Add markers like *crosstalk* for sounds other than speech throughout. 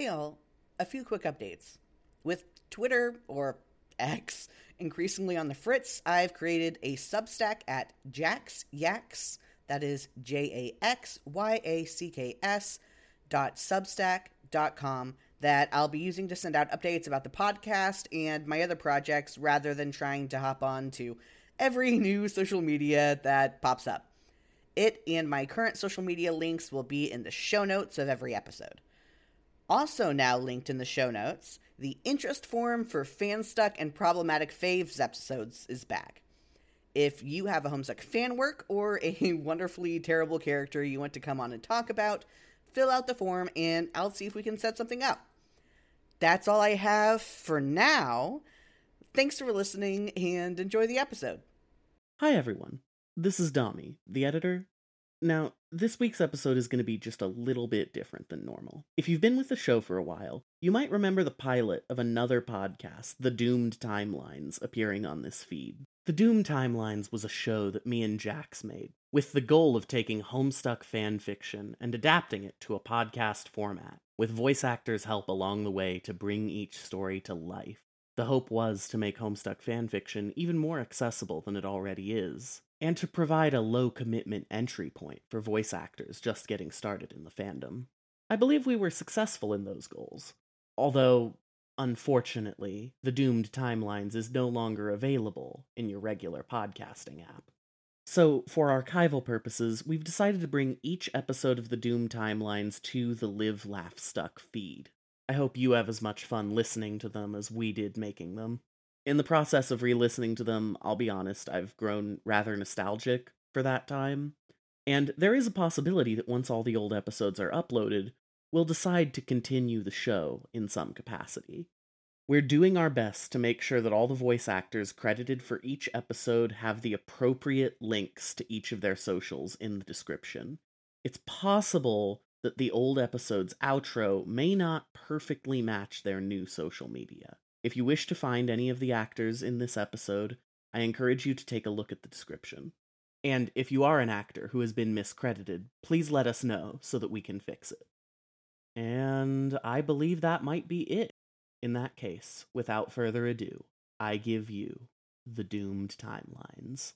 Hey all, a few quick updates. With Twitter, or X, increasingly on the fritz, I've created a Substack at Jax that is J A X Y A C K S, dot Substack dot com, that I'll be using to send out updates about the podcast and my other projects rather than trying to hop on to every *laughs* new social media that pops up. It and my current social media links will be in the show notes of every episode. Also, now linked in the show notes, the interest form for Fanstuck and Problematic Faves episodes is back. If you have a Homestuck fan work or a *laughs* wonderfully terrible character you want to come on and talk about, fill out the form and I'll see if we can set something up. That's all I have for now. Thanks for listening and enjoy the episode. Hi, everyone. This is Domi, the editor now, this week's episode is going to be just a little bit different than normal. If you've been with the show for a while, you might remember the pilot of another podcast, The Doomed Timelines, appearing on this feed. The Doomed Timelines was a show that me and Jax made, with the goal of taking Homestuck fan fiction and adapting it to a podcast format, with voice actors' help along the way to bring each story to life. The hope was to make Homestuck fanfiction even more accessible than it already is, and to provide a low commitment entry point for voice actors just getting started in the fandom. I believe we were successful in those goals, although, unfortunately, the Doomed Timelines is no longer available in your regular podcasting app. So, for archival purposes, we've decided to bring each episode of the Doom Timelines to the Live Laugh Stuck feed. I hope you have as much fun listening to them as we did making them in the process of re-listening to them, I'll be honest, I've grown rather nostalgic for that time. And there is a possibility that once all the old episodes are uploaded, we'll decide to continue the show in some capacity. We're doing our best to make sure that all the voice actors credited for each episode have the appropriate links to each of their socials in the description. It's possible that the old episode's outro may not perfectly match their new social media. If you wish to find any of the actors in this episode, I encourage you to take a look at the description. And if you are an actor who has been miscredited, please let us know so that we can fix it. And I believe that might be it. In that case, without further ado, I give you the doomed timelines.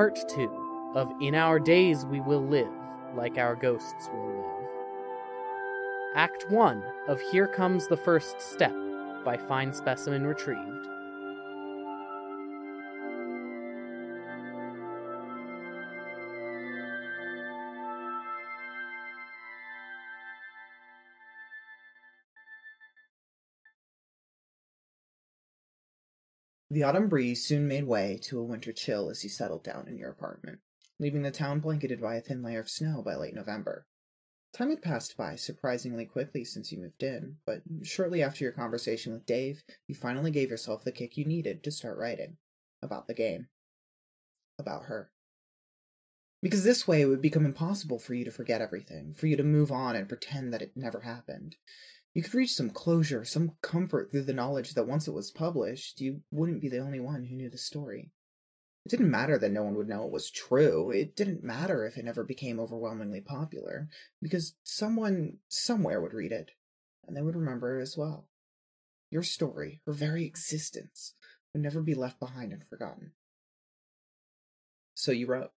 Part 2 of In Our Days We Will Live, Like Our Ghosts Will Live. Act 1 of Here Comes the First Step by Fine Specimen Retrieved. The autumn breeze soon made way to a winter chill as you settled down in your apartment, leaving the town blanketed by a thin layer of snow by late November. Time had passed by surprisingly quickly since you moved in, but shortly after your conversation with Dave, you finally gave yourself the kick you needed to start writing. About the game. About her. Because this way it would become impossible for you to forget everything, for you to move on and pretend that it never happened. You could reach some closure, some comfort through the knowledge that once it was published, you wouldn't be the only one who knew the story. It didn't matter that no one would know it was true. It didn't matter if it never became overwhelmingly popular, because someone somewhere would read it, and they would remember it as well. Your story, her very existence, would never be left behind and forgotten. So you wrote.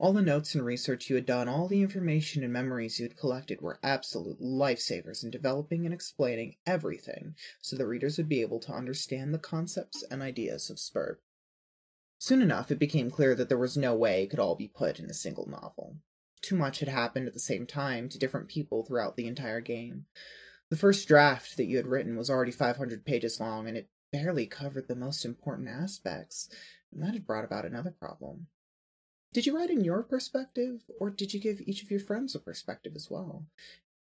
All the notes and research you had done, all the information and memories you had collected were absolute lifesavers in developing and explaining everything so the readers would be able to understand the concepts and ideas of Sburb. Soon enough, it became clear that there was no way it could all be put in a single novel. Too much had happened at the same time to different people throughout the entire game. The first draft that you had written was already 500 pages long, and it barely covered the most important aspects, and that had brought about another problem. Did you write in your perspective, or did you give each of your friends a perspective as well?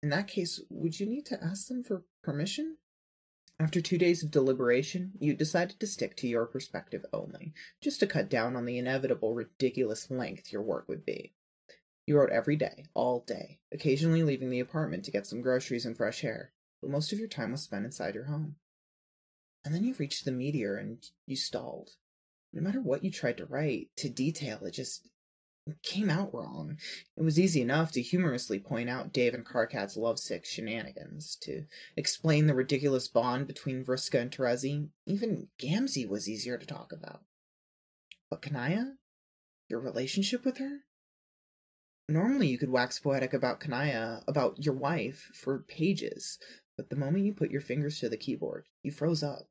In that case, would you need to ask them for permission? After two days of deliberation, you decided to stick to your perspective only, just to cut down on the inevitable ridiculous length your work would be. You wrote every day, all day, occasionally leaving the apartment to get some groceries and fresh air, but most of your time was spent inside your home. And then you reached the meteor and you stalled. No matter what you tried to write, to detail, it just came out wrong. It was easy enough to humorously point out Dave and Karkat's lovesick shenanigans, to explain the ridiculous bond between Vriska and Terezi. Even Gamzee was easier to talk about. But Kanaya? Your relationship with her? Normally you could wax poetic about Kanaya, about your wife, for pages, but the moment you put your fingers to the keyboard, you froze up.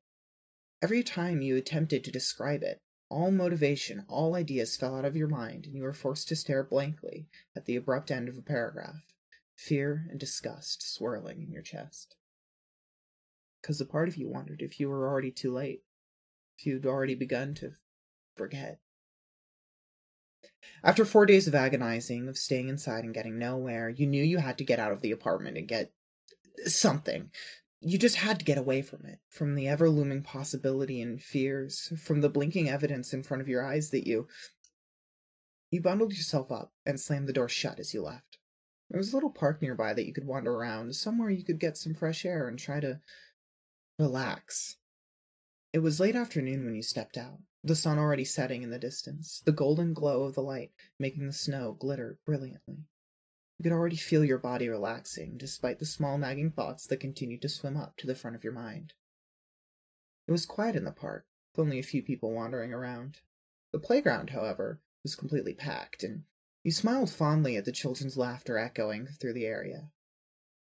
Every time you attempted to describe it, all motivation, all ideas fell out of your mind, and you were forced to stare blankly at the abrupt end of a paragraph, fear and disgust swirling in your chest. Because a part of you wondered if you were already too late, if you'd already begun to forget. After four days of agonizing, of staying inside and getting nowhere, you knew you had to get out of the apartment and get something you just had to get away from it, from the ever looming possibility and fears, from the blinking evidence in front of your eyes that you. You bundled yourself up and slammed the door shut as you left. There was a little park nearby that you could wander around, somewhere you could get some fresh air and try to relax. It was late afternoon when you stepped out, the sun already setting in the distance, the golden glow of the light making the snow glitter brilliantly. You could already feel your body relaxing, despite the small nagging thoughts that continued to swim up to the front of your mind. It was quiet in the park, with only a few people wandering around. The playground, however, was completely packed, and you smiled fondly at the children's laughter echoing through the area.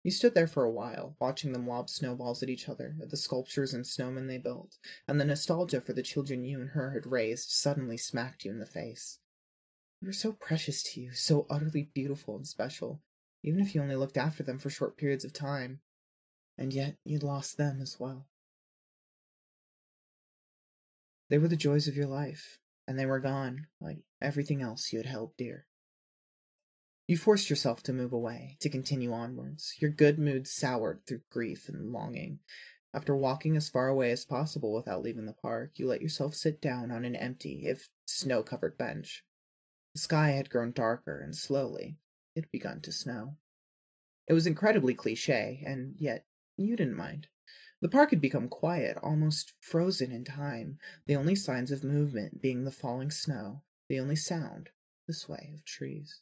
You stood there for a while, watching them lob snowballs at each other, at the sculptures and snowmen they built, and the nostalgia for the children you and her had raised suddenly smacked you in the face. They were so precious to you, so utterly beautiful and special, even if you only looked after them for short periods of time. And yet you'd lost them as well. They were the joys of your life, and they were gone, like everything else you had held dear. You forced yourself to move away, to continue onwards, your good mood soured through grief and longing. After walking as far away as possible without leaving the park, you let yourself sit down on an empty, if snow covered bench. The sky had grown darker, and slowly it had begun to snow. It was incredibly cliche, and yet you didn't mind. The park had become quiet, almost frozen in time, the only signs of movement being the falling snow, the only sound the sway of trees.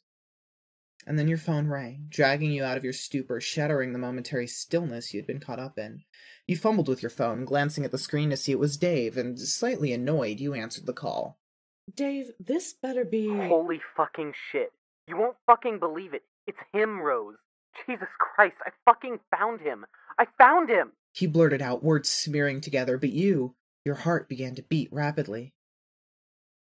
And then your phone rang, dragging you out of your stupor, shattering the momentary stillness you had been caught up in. You fumbled with your phone, glancing at the screen to see it was Dave, and slightly annoyed, you answered the call. Dave, this better be. Holy fucking shit. You won't fucking believe it. It's him, Rose. Jesus Christ, I fucking found him. I found him! He blurted out, words smearing together, but you, your heart began to beat rapidly.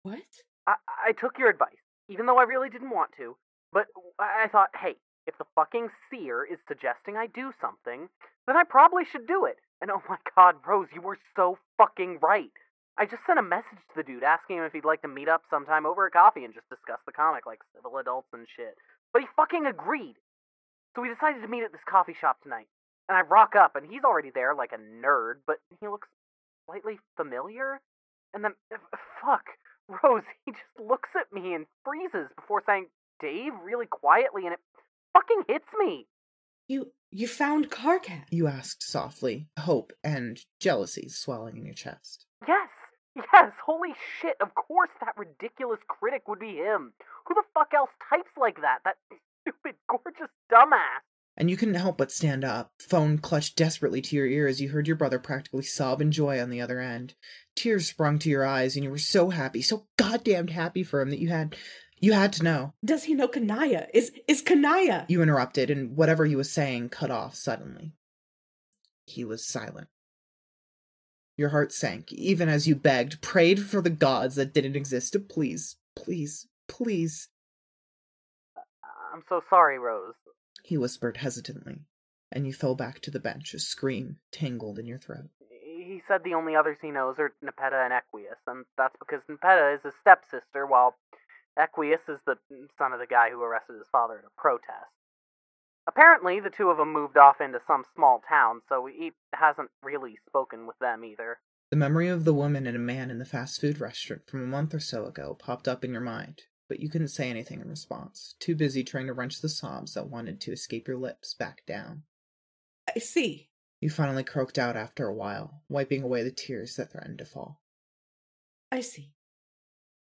What? I, I took your advice, even though I really didn't want to. But I thought, hey, if the fucking seer is suggesting I do something, then I probably should do it. And oh my god, Rose, you were so fucking right. I just sent a message to the dude asking him if he'd like to meet up sometime over a coffee and just discuss the comic like civil adults and shit. But he fucking agreed. So we decided to meet at this coffee shop tonight. And I rock up and he's already there like a nerd, but he looks slightly familiar. And then, uh, fuck, *laughs* Rose, he just looks at me and freezes before saying, Dave, really quietly, and it fucking hits me. You you found Karkat? You asked softly, hope and jealousy swelling in your chest. Yes, Yes, holy shit, of course that ridiculous critic would be him. Who the fuck else types like that? That *laughs* stupid, gorgeous dumbass. And you couldn't help but stand up, phone clutched desperately to your ear as you heard your brother practically sob in joy on the other end. Tears sprung to your eyes, and you were so happy, so goddamned happy for him that you had you had to know. Does he know Kanaya? Is is Kanaya? You interrupted, and whatever he was saying cut off suddenly. He was silent. Your heart sank, even as you begged, prayed for the gods that didn't exist to please, please, please. I'm so sorry, Rose. He whispered hesitantly, and you fell back to the bench, a scream tangled in your throat. He said the only others he knows are Nepeta and Equius, and that's because Nepeta is his stepsister, while Equius is the son of the guy who arrested his father at a protest. Apparently, the two of them moved off into some small town, so he hasn't really spoken with them either. The memory of the woman and a man in the fast food restaurant from a month or so ago popped up in your mind, but but you couldn't say anything in response, too busy trying to wrench the sobs that wanted to escape your lips back down. I see. You finally croaked out after a while, wiping away the tears that threatened to fall. I see.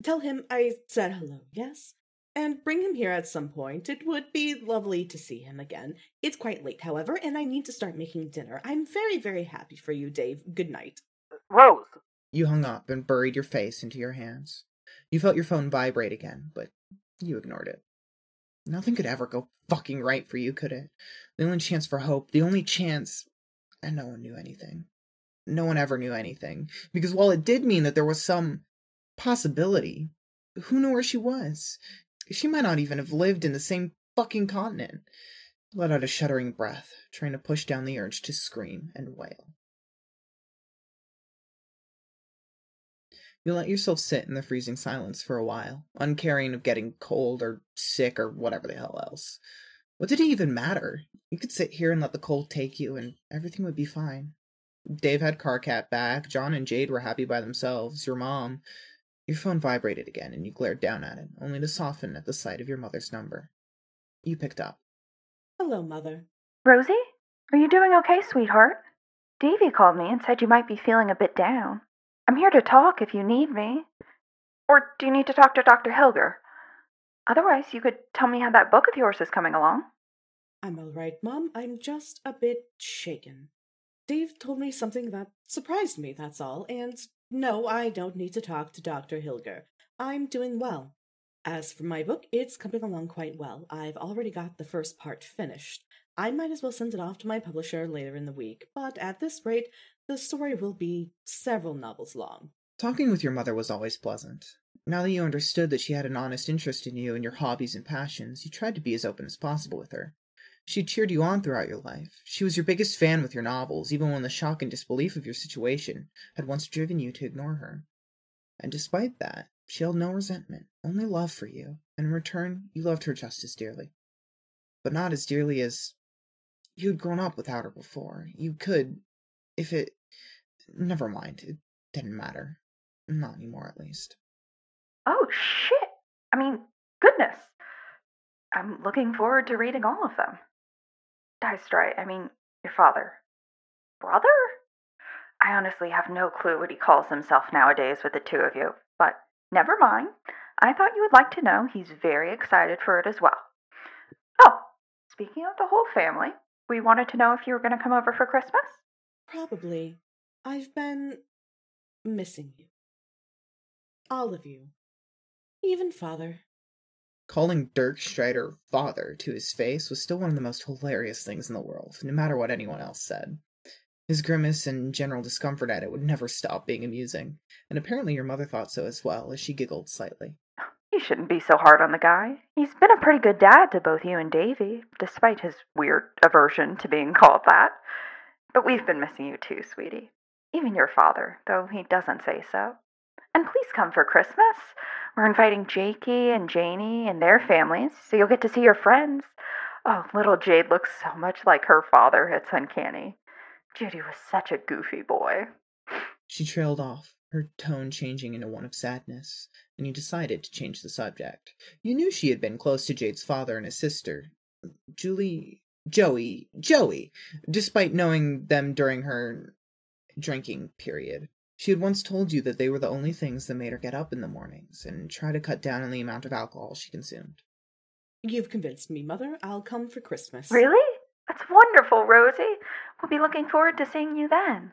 Tell him I said hello, yes? And bring him here at some point. It would be lovely to see him again. It's quite late, however, and I need to start making dinner. I'm very, very happy for you, Dave. Good night. Rose! You hung up and buried your face into your hands. You felt your phone vibrate again, but you ignored it. Nothing could ever go fucking right for you, could it? The only chance for hope, the only chance. And no one knew anything. No one ever knew anything. Because while it did mean that there was some possibility, who knew where she was? She might not even have lived in the same fucking continent. Let out a shuddering breath, trying to push down the urge to scream and wail. You let yourself sit in the freezing silence for a while, uncaring of getting cold or sick or whatever the hell else. What did it even matter? You could sit here and let the cold take you, and everything would be fine. Dave had Karkat back, John and Jade were happy by themselves, your mom. Your phone vibrated again, and you glared down at it, only to soften at the sight of your mother's number. You picked up. Hello, Mother. Rosie? Are you doing okay, sweetheart? Davy called me and said you might be feeling a bit down. I'm here to talk if you need me. Or do you need to talk to Dr. Hilger? Otherwise, you could tell me how that book of yours is coming along. I'm all right, Mom. I'm just a bit shaken. Dave told me something that surprised me, that's all, and no, I don't need to talk to Dr. Hilger. I'm doing well. As for my book, it's coming along quite well. I've already got the first part finished. I might as well send it off to my publisher later in the week, but at this rate, the story will be several novels long. Talking with your mother was always pleasant. Now that you understood that she had an honest interest in you and your hobbies and passions, you tried to be as open as possible with her. She cheered you on throughout your life. She was your biggest fan with your novels, even when the shock and disbelief of your situation had once driven you to ignore her. And despite that, she held no resentment, only love for you, and in return, you loved her just as dearly. But not as dearly as you had grown up without her before. You could, if it. Never mind, it didn't matter. Not anymore, at least. Oh, shit! I mean, goodness! I'm looking forward to reading all of them. Dystri, I mean, your father. Brother? I honestly have no clue what he calls himself nowadays with the two of you, but never mind. I thought you would like to know he's very excited for it as well. Oh, speaking of the whole family, we wanted to know if you were going to come over for Christmas? Probably. I've been missing you. All of you. Even father. Calling Dirk Strider father to his face was still one of the most hilarious things in the world, no matter what anyone else said. His grimace and general discomfort at it would never stop being amusing, and apparently your mother thought so as well, as she giggled slightly. You shouldn't be so hard on the guy. He's been a pretty good dad to both you and Davy, despite his weird aversion to being called that. But we've been missing you too, sweetie. Even your father, though he doesn't say so. And please come for Christmas. We're inviting Jakey and Janie and their families, so you'll get to see your friends. Oh, little Jade looks so much like her father, it's uncanny. Judy was such a goofy boy. She trailed off, her tone changing into one of sadness, and you decided to change the subject. You knew she had been close to Jade's father and his sister, Julie, Joey, Joey, despite knowing them during her drinking period. She had once told you that they were the only things that made her get up in the mornings and try to cut down on the amount of alcohol she consumed. You've convinced me, Mother. I'll come for Christmas. Really? That's wonderful, Rosie. We'll be looking forward to seeing you then.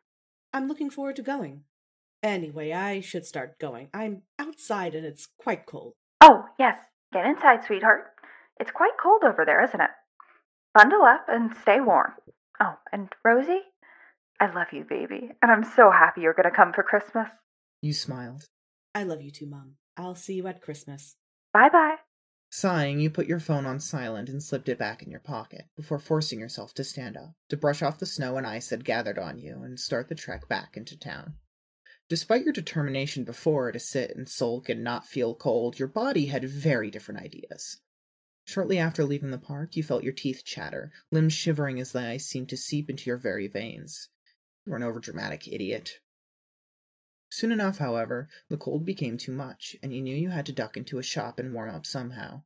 I'm looking forward to going. Anyway, I should start going. I'm outside and it's quite cold. Oh, yes. Get inside, sweetheart. It's quite cold over there, isn't it? Bundle up and stay warm. Oh, and Rosie, I love you, baby, and I'm so happy you're going to come for Christmas. You smiled. I love you too, Mom. I'll see you at Christmas. Bye bye. Sighing, you put your phone on silent and slipped it back in your pocket before forcing yourself to stand up, to brush off the snow and ice that gathered on you, and start the trek back into town. Despite your determination before to sit and sulk and not feel cold, your body had very different ideas. Shortly after leaving the park, you felt your teeth chatter, limbs shivering as the ice seemed to seep into your very veins. You were an overdramatic idiot. Soon enough, however, the cold became too much, and you knew you had to duck into a shop and warm up somehow.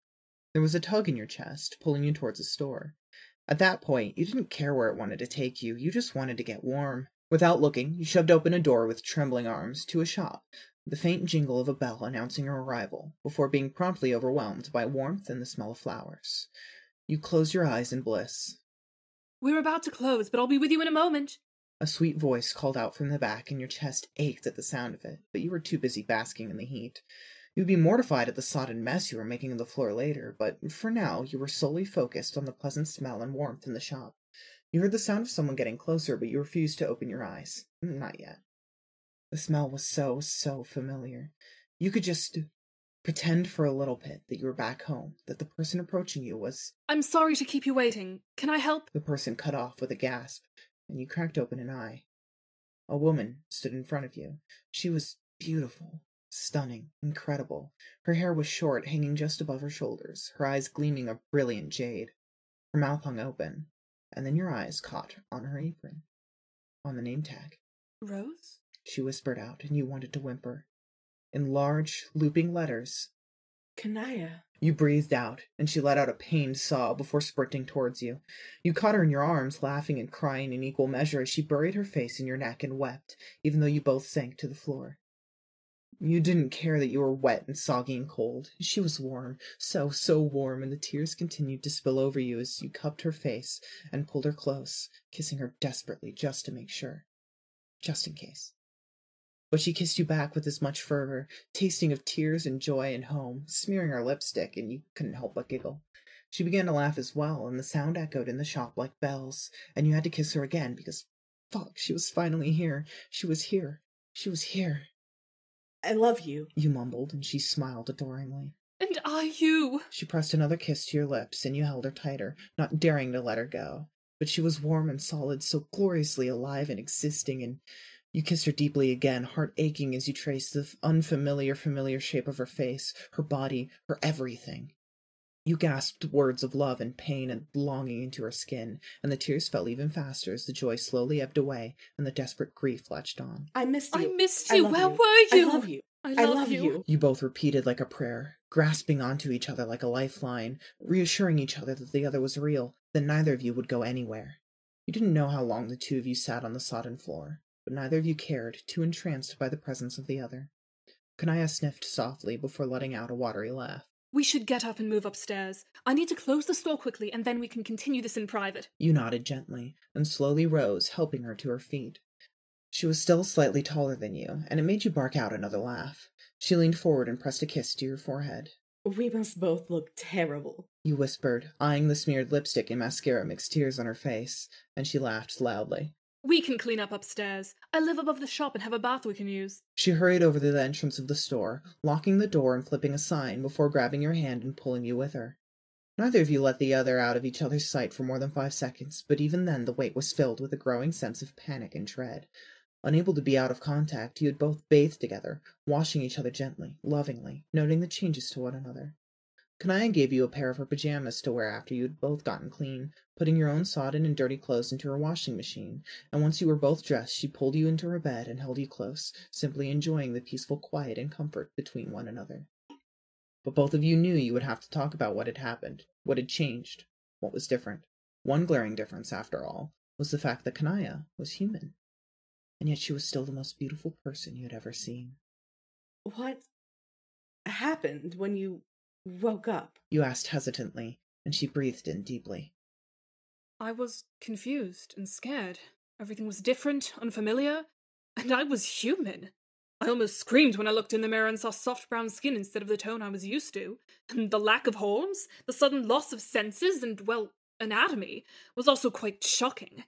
There was a tug in your chest, pulling you towards a store. At that point, you didn't care where it wanted to take you, you just wanted to get warm. Without looking, you shoved open a door with trembling arms to a shop, the faint jingle of a bell announcing your arrival, before being promptly overwhelmed by warmth and the smell of flowers. You closed your eyes in bliss. We're about to close, but I'll be with you in a moment. A sweet voice called out from the back, and your chest ached at the sound of it, but you were too busy basking in the heat. You'd be mortified at the sodden mess you were making of the floor later, but for now you were solely focused on the pleasant smell and warmth in the shop. You heard the sound of someone getting closer, but you refused to open your eyes. Mm, not yet. The smell was so, so familiar. You could just pretend for a little bit that you were back home, that the person approaching you was. I'm sorry to keep you waiting. Can I help? The person cut off with a gasp, and you cracked open an eye. A woman stood in front of you. She was beautiful, stunning, incredible. Her hair was short, hanging just above her shoulders, her eyes gleaming a brilliant jade. Her mouth hung open, and then your eyes caught on her apron, on the name tag. Rose? She whispered out, and you wanted to whimper. In large, looping letters, Kanaya. You breathed out, and she let out a pained sob before sprinting towards you. You caught her in your arms, laughing and crying in equal measure as she buried her face in your neck and wept, even though you both sank to the floor. You didn't care that you were wet and soggy and cold. She was warm, so, so warm, and the tears continued to spill over you as you cupped her face and pulled her close, kissing her desperately just to make sure. Just in case. But she kissed you back with as much fervor, tasting of tears and joy and home, smearing her lipstick, and you couldn't help but giggle. She began to laugh as well, and the sound echoed in the shop like bells, and you had to kiss her again because, fuck, she was finally here. She was here. She was here. I love you. You mumbled, and she smiled adoringly. And I you. She pressed another kiss to your lips, and you held her tighter, not daring to let her go. But she was warm and solid, so gloriously alive and existing, and you kissed her deeply again, heart aching as you traced the unfamiliar, familiar shape of her face, her body, her everything. You gasped words of love and pain and longing into her skin, and the tears fell even faster as the joy slowly ebbed away and the desperate grief latched on. I missed you. I missed you. love Where you. were you? I love you. I I love, love you. you. You both repeated like a prayer, grasping onto each other like a lifeline, reassuring each other that the other was real, that neither of you would go anywhere. You didn't know how long the two of you sat on the sodden floor, but neither of you cared, too entranced by the presence of the other. Kanaya sniffed softly before letting out a watery laugh. We should get up and move upstairs. I need to close the store quickly, and then we can continue this in private. You nodded gently, and slowly rose, helping her to her feet. She was still slightly taller than you, and it made you bark out another laugh. She leaned forward and pressed a kiss to your forehead. We must both look terrible. You whispered, eyeing the smeared lipstick and mascara mixed tears on her face, and she laughed loudly. We can clean up upstairs. I live above the shop and have a bath we can use. She hurried over to the entrance of the store, locking the door and flipping a sign before grabbing your hand and pulling you with her. Neither of you let the other out of each other's sight for more than five seconds, but even then the wait was filled with a growing sense of panic and dread. Unable to be out of contact, you had both bathed together, washing each other gently, lovingly, noting the changes to one another. Kanaya gave you a pair of her pajamas to wear after you had both gotten clean, putting your own sodden and dirty clothes into her washing machine, and once you were both dressed, she pulled you into her bed and held you close, simply enjoying the peaceful quiet and comfort between one another. But both of you knew you would have to talk about what had happened, what had changed, what was different. One glaring difference, after all, was the fact that Kanaya was human. And yet she was still the most beautiful person you had ever seen. What happened when you woke up? You asked hesitantly, and she breathed in deeply. I was confused and scared. Everything was different, unfamiliar, and I was human. I almost screamed when I looked in the mirror and saw soft brown skin instead of the tone I was used to. And the lack of horns, the sudden loss of senses, and, well, anatomy was also quite shocking.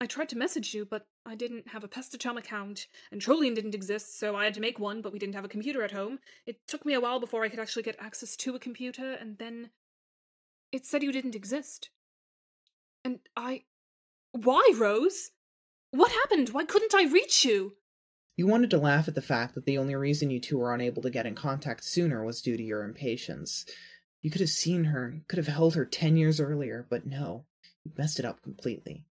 I tried to message you, but I didn't have a Pesterchum account, and Trollian didn't exist, so I had to make one, but we didn't have a computer at home. It took me a while before I could actually get access to a computer, and then it said you didn't exist. And I. Why, Rose? What happened? Why couldn't I reach you? You wanted to laugh at the fact that the only reason you two were unable to get in contact sooner was due to your impatience. You could have seen her, could have held her ten years earlier, but no, you messed it up completely.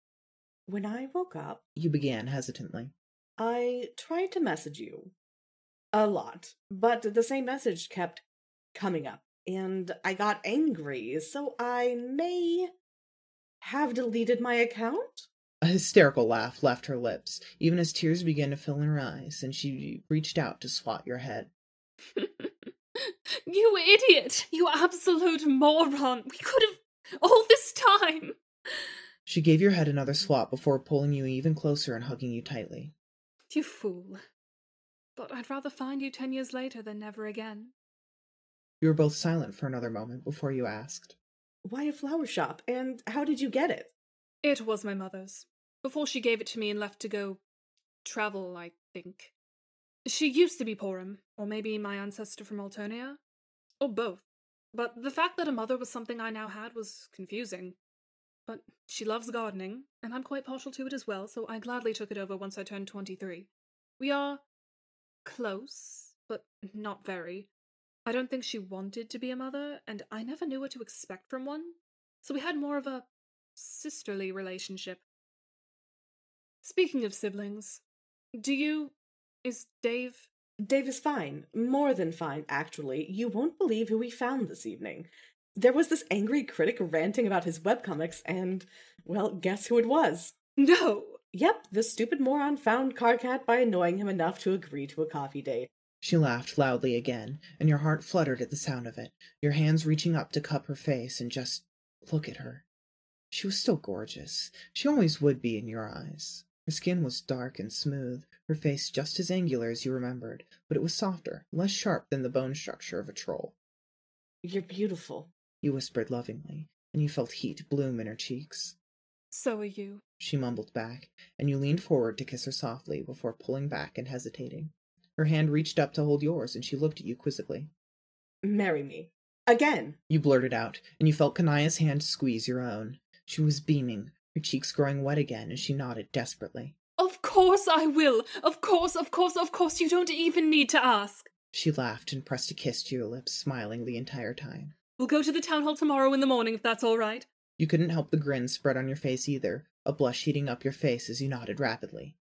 When I woke up, You began hesitantly. I tried to message you a lot, but the same message kept coming up, and I got angry, so I may have deleted my account? A hysterical laugh left her lips, even as tears began to fill in her eyes, and she reached out to swat your head. *laughs* you idiot! You absolute moron! We could have. all this time! She gave your head another swat before pulling you even closer and hugging you tightly. You fool. But I'd rather find you ten years later than never again. You were both silent for another moment before you asked. Why a flower shop, and how did you get it? It was my mother's. Before she gave it to me and left to go travel, I think. She used to be Porrim, or maybe my ancestor from Alternia, or both. But the fact that a mother was something I now had was confusing. But she loves gardening, and I'm quite partial to it as well, so I gladly took it over once I turned 23. We are close, but not very. I don't think she wanted to be a mother, and I never knew what to expect from one, so we had more of a sisterly relationship. Speaking of siblings, do you. Is Dave. Dave is fine. More than fine, actually. You won't believe who we found this evening. There was this angry critic ranting about his webcomics, and, well, guess who it was? No! Yep, the stupid moron found Karkat by annoying him enough to agree to a coffee date. She laughed loudly again, and your heart fluttered at the sound of it, your hands reaching up to cup her face and just look at her. She was still gorgeous. She always would be in your eyes. Her skin was dark and smooth, her face just as angular as you remembered, but it was softer, less sharp than the bone structure of a troll. You're beautiful, you whispered lovingly, and you felt heat bloom in her cheeks. So are you, she mumbled back, and you leaned forward to kiss her softly before pulling back and hesitating. Her hand reached up to hold yours, and she looked at you quizzically. Marry me. Again. You blurted out, and you felt Kanaya's hand squeeze your own. She was beaming, her cheeks growing wet again as she nodded desperately. Of course I will! Of course, of course, of course, you don't even need to ask! She laughed and pressed a kiss to your lips, smiling the entire time. We'll go to the town hall tomorrow in the morning if that's all right. You couldn't help the grin spread on your face either, a blush heating up your face as you nodded rapidly.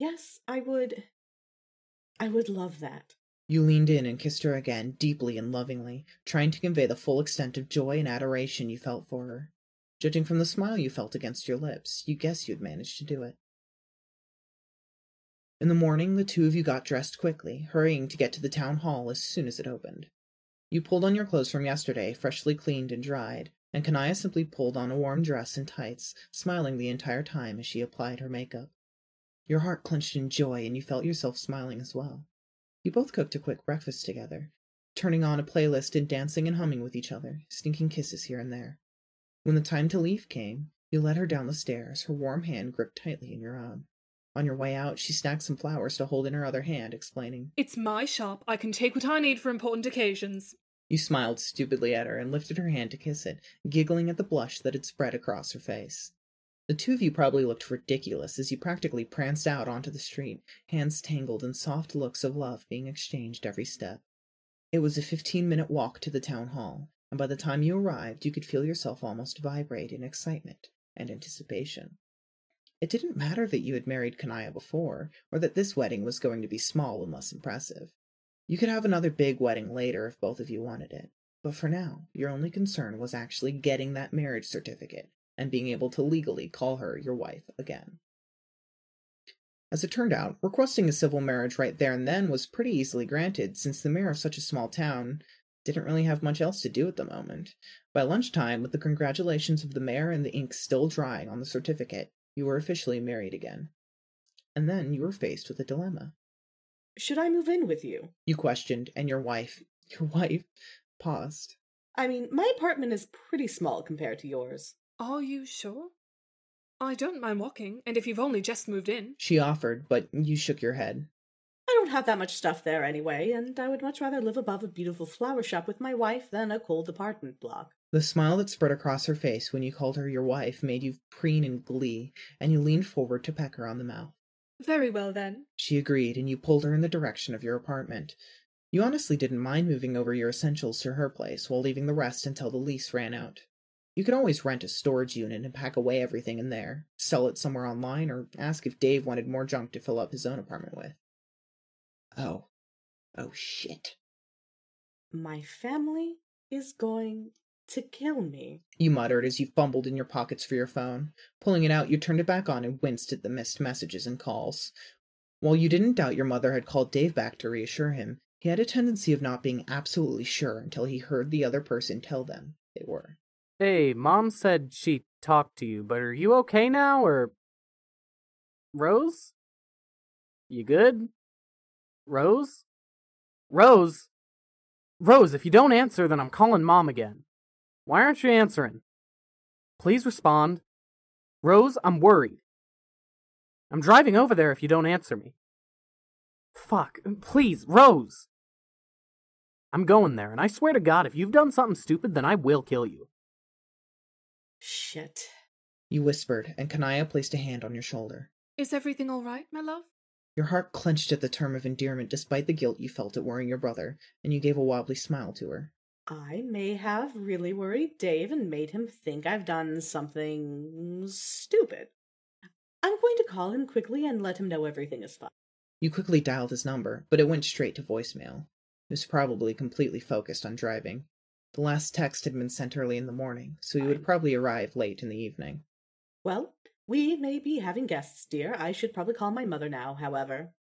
Yes, I would. I would love that. You leaned in and kissed her again, deeply and lovingly, trying to convey the full extent of joy and adoration you felt for her. Judging from the smile you felt against your lips, you guess you'd managed to do it. In the morning, the two of you got dressed quickly, hurrying to get to the town hall as soon as it opened. You pulled on your clothes from yesterday, freshly cleaned and dried, and Kanaya simply pulled on a warm dress and tights, smiling the entire time as she applied her makeup. Your heart clenched in joy, and you felt yourself smiling as well. You both cooked a quick breakfast together, turning on a playlist and dancing and humming with each other, stinking kisses here and there. When the time to leave came, you led her down the stairs, her warm hand gripped tightly in your own. On your way out, she snagged some flowers to hold in her other hand, explaining, It's my shop. I can take what I need for important occasions. You smiled stupidly at her and lifted her hand to kiss it, giggling at the blush that had spread across her face. The two of you probably looked ridiculous as you practically pranced out onto the street, hands tangled and soft looks of love being exchanged every step. It was a fifteen minute walk to the town hall, and by the time you arrived, you could feel yourself almost vibrate in excitement and anticipation. It didn't matter that you had married Kanaya before, or that this wedding was going to be small and less impressive. You could have another big wedding later if both of you wanted it, but for now, your only concern was actually getting that marriage certificate and being able to legally call her your wife again. As it turned out, requesting a civil marriage right there and then was pretty easily granted, since the mayor of such a small town didn't really have much else to do at the moment. By lunchtime, with the congratulations of the mayor and the ink still drying on the certificate, you were officially married again. And then you were faced with a dilemma. Should I move in with you? You questioned, and your wife, *laughs* your wife, paused. I mean, my apartment is pretty small compared to yours. Are you sure? I don't mind walking, and if you've only just moved in. She offered, but you shook your head. I don't have that much stuff there anyway, and I would much rather live above a beautiful flower shop with my wife than a cold apartment block. The smile that spread across her face when you called her your wife made you preen in glee, and you leaned forward to peck her on the mouth. Very well, then. She agreed, and you pulled her in the direction of your apartment. You honestly didn't mind moving over your essentials to her place while leaving the rest until the lease ran out. You could always rent a storage unit and pack away everything in there, sell it somewhere online, or ask if Dave wanted more junk to fill up his own apartment with. Oh. Oh shit. My family is going to kill me. You muttered as you fumbled in your pockets for your phone. Pulling it out, you turned it back on and winced at the missed messages and calls. While you didn't doubt your mother had called Dave back to reassure him, he had a tendency of not being absolutely sure until he heard the other person tell them they were. Hey, Mom said she talked to you, but are you okay now, or. Rose? You good? Rose? Rose? Rose, if you don't answer, then I'm calling Mom again. Why aren't you answering? Please respond. Rose, I'm worried. I'm driving over there if you don't answer me. Fuck. Please, Rose. I'm going there, and I swear to God, if you've done something stupid, then I will kill you. Shit. You whispered, and Kanaya placed a hand on your shoulder. Is everything all right, my love? Your heart clenched at the term of endearment despite the guilt you felt at worrying your brother, and you gave a wobbly smile to her. I may have really worried Dave and made him think I've done something stupid. I'm going to call him quickly and let him know everything is fine. You quickly dialed his number, but it went straight to voicemail. He was probably completely focused on driving. The last text had been sent early in the morning, so he would probably arrive late in the evening. Well, we may be having guests, dear. I should probably call my mother now, however.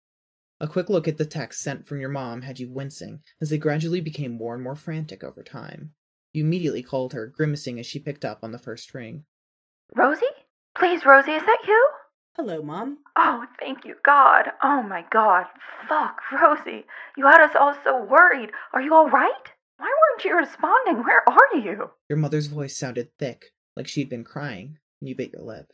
A quick look at the text sent from your mom had you wincing, as they gradually became more and more frantic over time. You immediately called her, grimacing as she picked up on the first ring. Rosie? Please, Rosie, is that you? Hello, Mom. Oh, thank you, God. Oh my God. Fuck, Rosie. You had us all so worried. Are you all right? Why weren't you responding? Where are you? Your mother's voice sounded thick, like she'd been crying, and you bit your lip.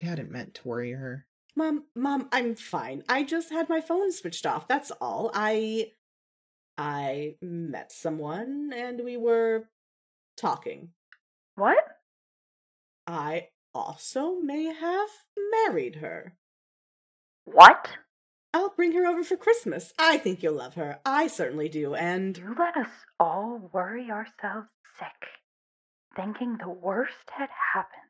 You hadn't meant to worry her. Mom, Mom, I'm fine. I just had my phone switched off. That's all. I. I met someone and we were talking. What? I also may have married her. What? I'll bring her over for Christmas. I think you'll love her. I certainly do, and. You let us all worry ourselves sick, thinking the worst had happened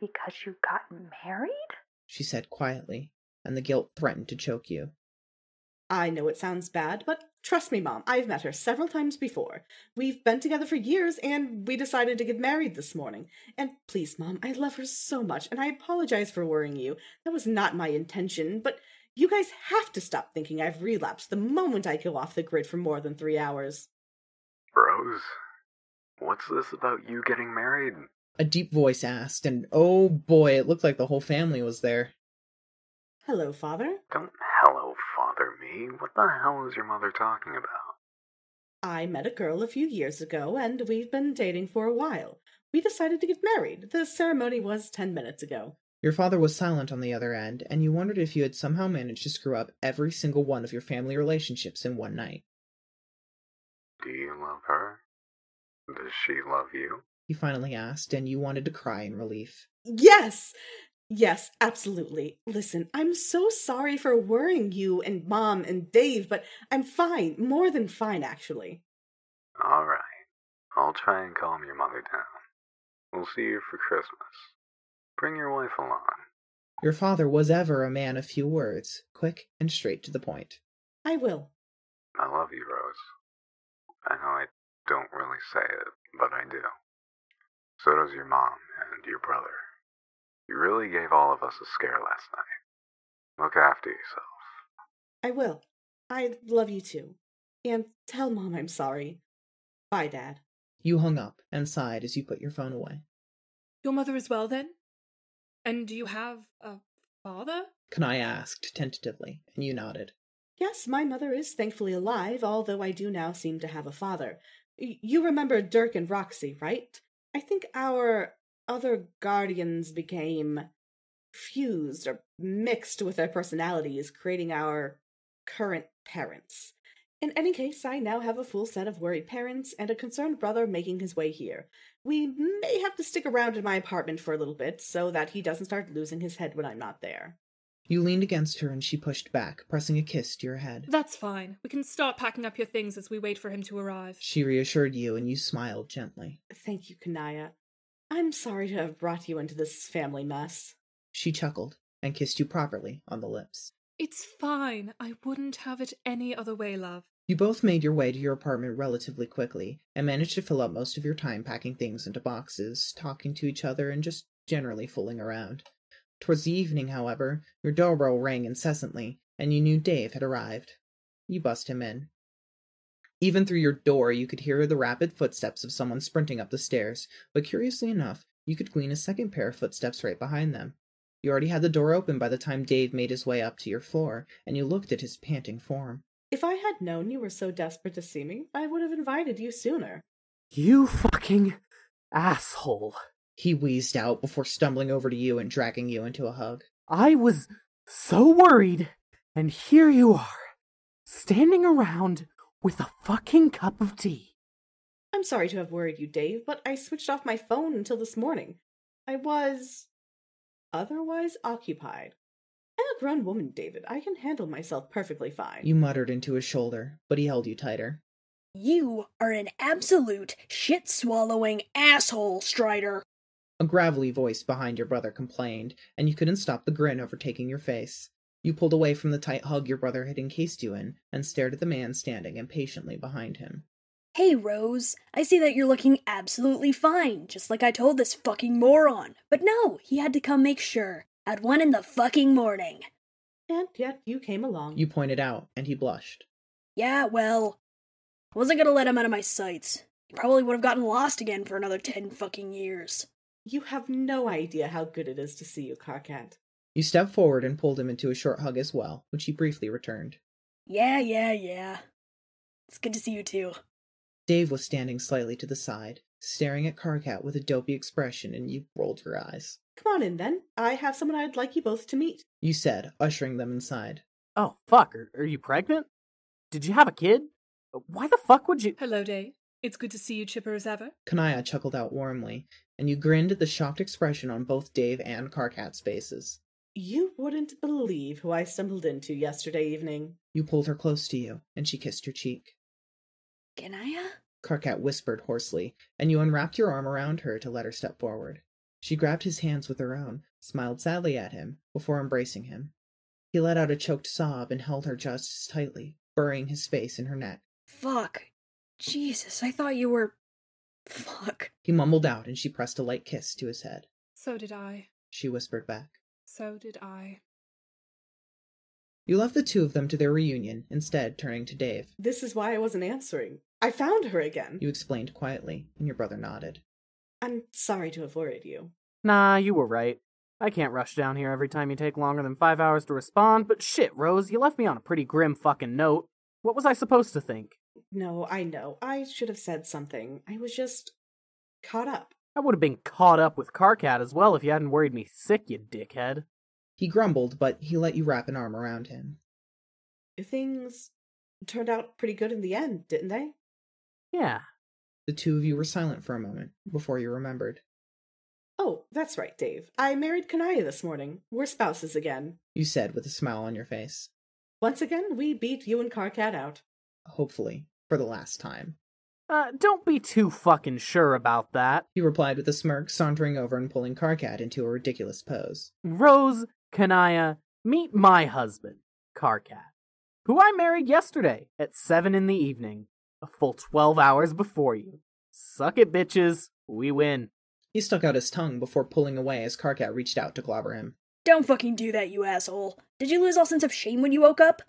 because you got married? She said quietly, and the guilt threatened to choke you. I know it sounds bad, but trust me, Mom, I've met her several times before. We've been together for years, and we decided to get married this morning. And please, Mom, I love her so much, and I apologize for worrying you. That was not my intention, but you guys have to stop thinking I've relapsed the moment I go off the grid for more than three hours. Rose, what's this about you getting married? A deep voice asked, and oh boy, it looked like the whole family was there. Hello, Father. Don't hello father me. What the hell is your mother talking about? I met a girl a few years ago, and we've been dating for a while. We decided to get married. The ceremony was ten minutes ago. Your father was silent on the other end, and you wondered if you had somehow managed to screw up every single one of your family relationships in one night. Do you love her? Does she love you? He finally asked, and you wanted to cry in relief. Yes! Yes, absolutely. Listen, I'm so sorry for worrying you and Mom and Dave, but I'm fine. More than fine, actually. Alright. I'll try and calm your mother down. We'll see you for Christmas. Bring your wife along. Your father was ever a man of few words, quick and straight to the point. I will. I love you, Rose. I know I don't really say it, but I do. So does your mom and your brother. You really gave all of us a scare last night. Look after yourself. I will. I love you too. And tell Mom I'm sorry. Bye, Dad. You hung up and sighed as you put your phone away. Your mother is well, then? And do you have a father? Kanaya asked tentatively, and you nodded. Yes, my mother is thankfully alive, although I do now seem to have a father. Y- you remember Dirk and Roxy, right? I think our other guardians became fused or mixed with their personalities, creating our current parents. In any case, I now have a full set of worried parents and a concerned brother making his way here. We may have to stick around in my apartment for a little bit so that he doesn't start losing his head when I'm not there. You leaned against her and she pushed back, pressing a kiss to your head. That's fine. We can start packing up your things as we wait for him to arrive. She reassured you and you smiled gently. Thank you, Kanaya. I'm sorry to have brought you into this family mess. She chuckled and kissed you properly on the lips. It's fine. I wouldn't have it any other way, love. You both made your way to your apartment relatively quickly and managed to fill up most of your time packing things into boxes, talking to each other, and just generally fooling around. Towards the evening, however, your doorbell rang incessantly, and you knew Dave had arrived. You bust him in. Even through your door, you could hear the rapid footsteps of someone sprinting up the stairs, but curiously enough, you could glean a second pair of footsteps right behind them. You already had the door open by the time Dave made his way up to your floor, and you looked at his panting form. If I had known you were so desperate to see me, I would have invited you sooner. You fucking asshole. He wheezed out before stumbling over to you and dragging you into a hug. I was so worried, and here you are, standing around with a fucking cup of tea. I'm sorry to have worried you, Dave, but I switched off my phone until this morning. I was otherwise occupied. I'm a grown woman, David. I can handle myself perfectly fine. You muttered into his shoulder, but he held you tighter. You are an absolute shit swallowing asshole, Strider. A gravelly voice behind your brother complained, and you couldn't stop the grin overtaking your face. You pulled away from the tight hug your brother had encased you in and stared at the man standing impatiently behind him. Hey, Rose, I see that you're looking absolutely fine, just like I told this fucking moron. But no, he had to come make sure. At one in the fucking morning. And yet you came along. You pointed out, and he blushed. Yeah, well, I wasn't gonna let him out of my sights. He probably would have gotten lost again for another ten fucking years. You have no idea how good it is to see you, Karkat. You stepped forward and pulled him into a short hug as well, which he briefly returned. Yeah, yeah, yeah. It's good to see you too. Dave was standing slightly to the side, staring at Karkat with a dopey expression, and you rolled your eyes. Come on in then. I have someone I'd like you both to meet. You said, ushering them inside. Oh, fuck. Are, are you pregnant? Did you have a kid? Why the fuck would you. Hello, Dave. It's good to see you chipper as ever. Kanaya chuckled out warmly, and you grinned at the shocked expression on both Dave and Karkat's faces. You wouldn't believe who I stumbled into yesterday evening. You pulled her close to you, and she kissed your cheek. Kanaya? Karkat whispered hoarsely, and you unwrapped your arm around her to let her step forward. She grabbed his hands with her own, smiled sadly at him, before embracing him. He let out a choked sob and held her just as tightly, burying his face in her neck. Fuck. Jesus, I thought you were. *laughs* Fuck. He mumbled out, and she pressed a light kiss to his head. So did I. She whispered back. So did I. You left the two of them to their reunion, instead turning to Dave. This is why I wasn't answering. I found her again. You explained quietly, and your brother nodded. I'm sorry to have worried you. Nah, you were right. I can't rush down here every time you take longer than five hours to respond, but shit, Rose, you left me on a pretty grim fucking note. What was I supposed to think? No, I know. I should have said something. I was just caught up. I would have been caught up with Karkat as well if you hadn't worried me sick, you dickhead. He grumbled, but he let you wrap an arm around him. Things turned out pretty good in the end, didn't they? Yeah. The two of you were silent for a moment before you remembered. Oh, that's right, Dave. I married Kanaya this morning. We're spouses again. You said with a smile on your face. Once again, we beat you and Karkat out. Hopefully, for the last time. Uh, don't be too fucking sure about that. He replied with a smirk, sauntering over and pulling Karkat into a ridiculous pose. Rose, Kanaya, meet my husband, Karkat, who I married yesterday at 7 in the evening, a full 12 hours before you. Suck it, bitches. We win. He stuck out his tongue before pulling away as Karkat reached out to clobber him. Don't fucking do that, you asshole. Did you lose all sense of shame when you woke up?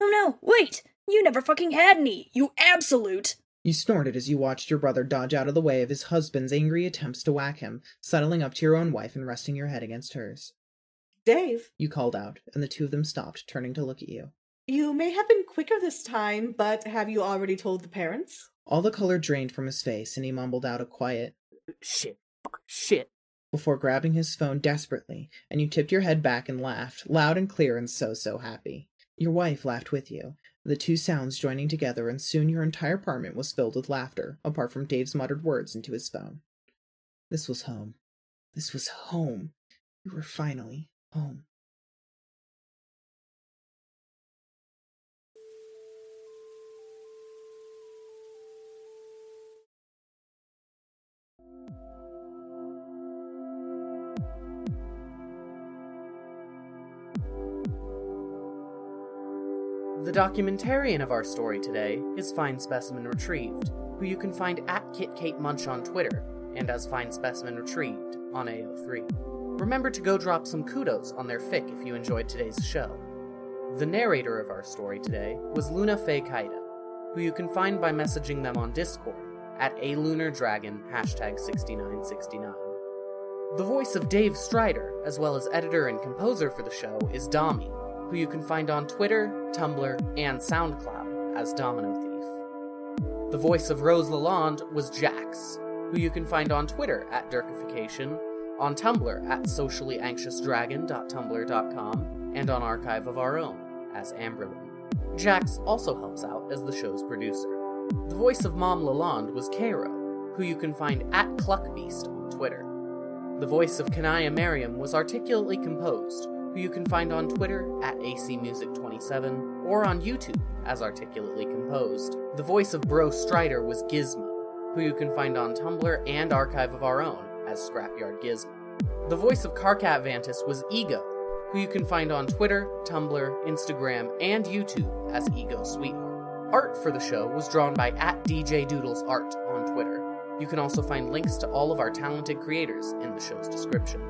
Oh no, wait! You never fucking had any, you absolute! You snorted as you watched your brother dodge out of the way of his husband's angry attempts to whack him, settling up to your own wife and resting your head against hers. Dave, You called out, and the two of them stopped, turning to look at you. you may have been quicker this time, but have you already told the parents? All the color drained from his face, and he mumbled out a quiet, Shit. Fuck. Shit. before grabbing his phone desperately, and you tipped your head back and laughed, loud and clear and so, so happy. Your wife laughed with you, the two sounds joining together, and soon your entire apartment was filled with laughter, apart from Dave's muttered words into his phone. This was home. This was home. You were finally home. Documentarian of our story today is Fine Specimen Retrieved, who you can find at KitKateMunch on Twitter and as Fine Specimen Retrieved on AO3. Remember to go drop some kudos on their fic if you enjoyed today's show. The narrator of our story today was Luna Fae Kaida, who you can find by messaging them on Discord at a lunar dragon hashtag 6969. The voice of Dave Strider, as well as editor and composer for the show, is Domi, who you can find on Twitter, Tumblr, and SoundCloud as Domino Thief. The voice of Rose Lalonde was Jax, who you can find on Twitter at Dirkification, on Tumblr at sociallyanxiousdragon.tumblr.com, and on Archive of Our Own as Amberlin. Jax also helps out as the show's producer. The voice of Mom Lalonde was Caro, who you can find at Cluckbeast on Twitter. The voice of Kanaya Maryam was articulately composed, who you can find on Twitter at ACMusic27 or on YouTube as articulately composed. The voice of Bro Strider was Gizmo, who you can find on Tumblr and Archive of Our Own as Scrapyard Gizmo. The voice of Karkat Vantas was Ego, who you can find on Twitter, Tumblr, Instagram, and YouTube as Ego Sweetheart. Art for the show was drawn by at DJ Doodles Art on Twitter. You can also find links to all of our talented creators in the show's description.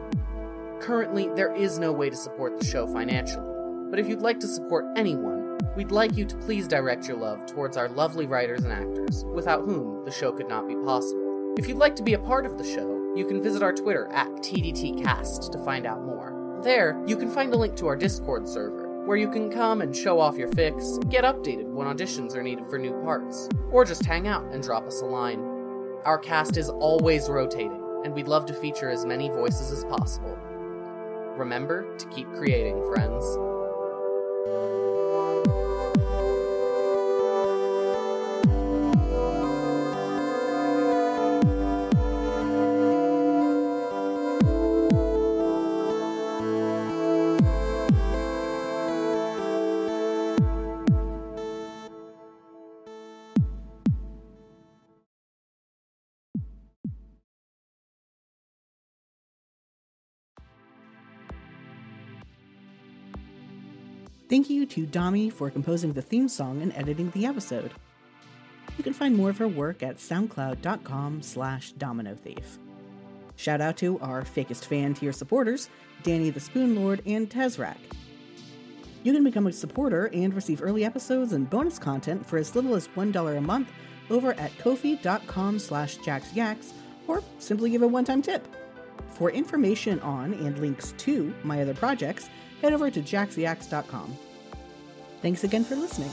Currently, there is no way to support the show financially, but if you'd like to support anyone, we'd like you to please direct your love towards our lovely writers and actors, without whom the show could not be possible. If you'd like to be a part of the show, you can visit our Twitter at TDTcast to find out more. There, you can find a link to our Discord server, where you can come and show off your fics, get updated when auditions are needed for new parts, or just hang out and drop us a line. Our cast is always rotating, and we'd love to feature as many voices as possible. Remember to keep creating, friends. Thank you to Domi for composing the theme song and editing the episode. You can find more of her work at soundcloud.com slash dominothief. Shout out to our fakest fan tier supporters, Danny the Spoon Lord and Tezrak. You can become a supporter and receive early episodes and bonus content for as little as $1 a month over at kofi.com slash jaxyax or simply give a one-time tip. For information on and links to my other projects, head over to jaxyax.com. Thanks again for listening.